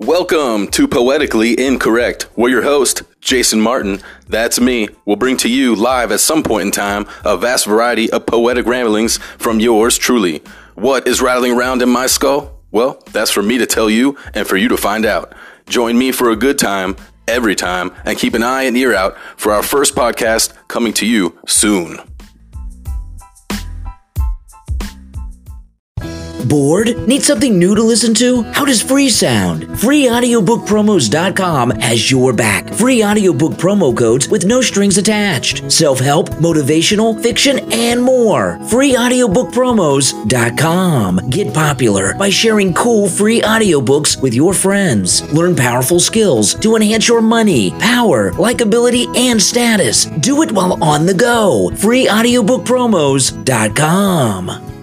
Welcome to Poetically Incorrect. We're your host, Jason Martin. That's me. We'll bring to you live at some point in time a vast variety of poetic ramblings from yours truly. What is rattling around in my skull? Well, that's for me to tell you and for you to find out. Join me for a good time every time and keep an eye and ear out for our first podcast coming to you soon. Bored? Need something new to listen to? How does free sound? FreeAudiobookPromos.com has your back. Free audiobook promo codes with no strings attached. Self-help, motivational, fiction, and more. FreeAudiobookPromos.com. Get popular by sharing cool free audiobooks with your friends. Learn powerful skills to enhance your money, power, likability, and status. Do it while on the go. FreeAudiobookPromos.com.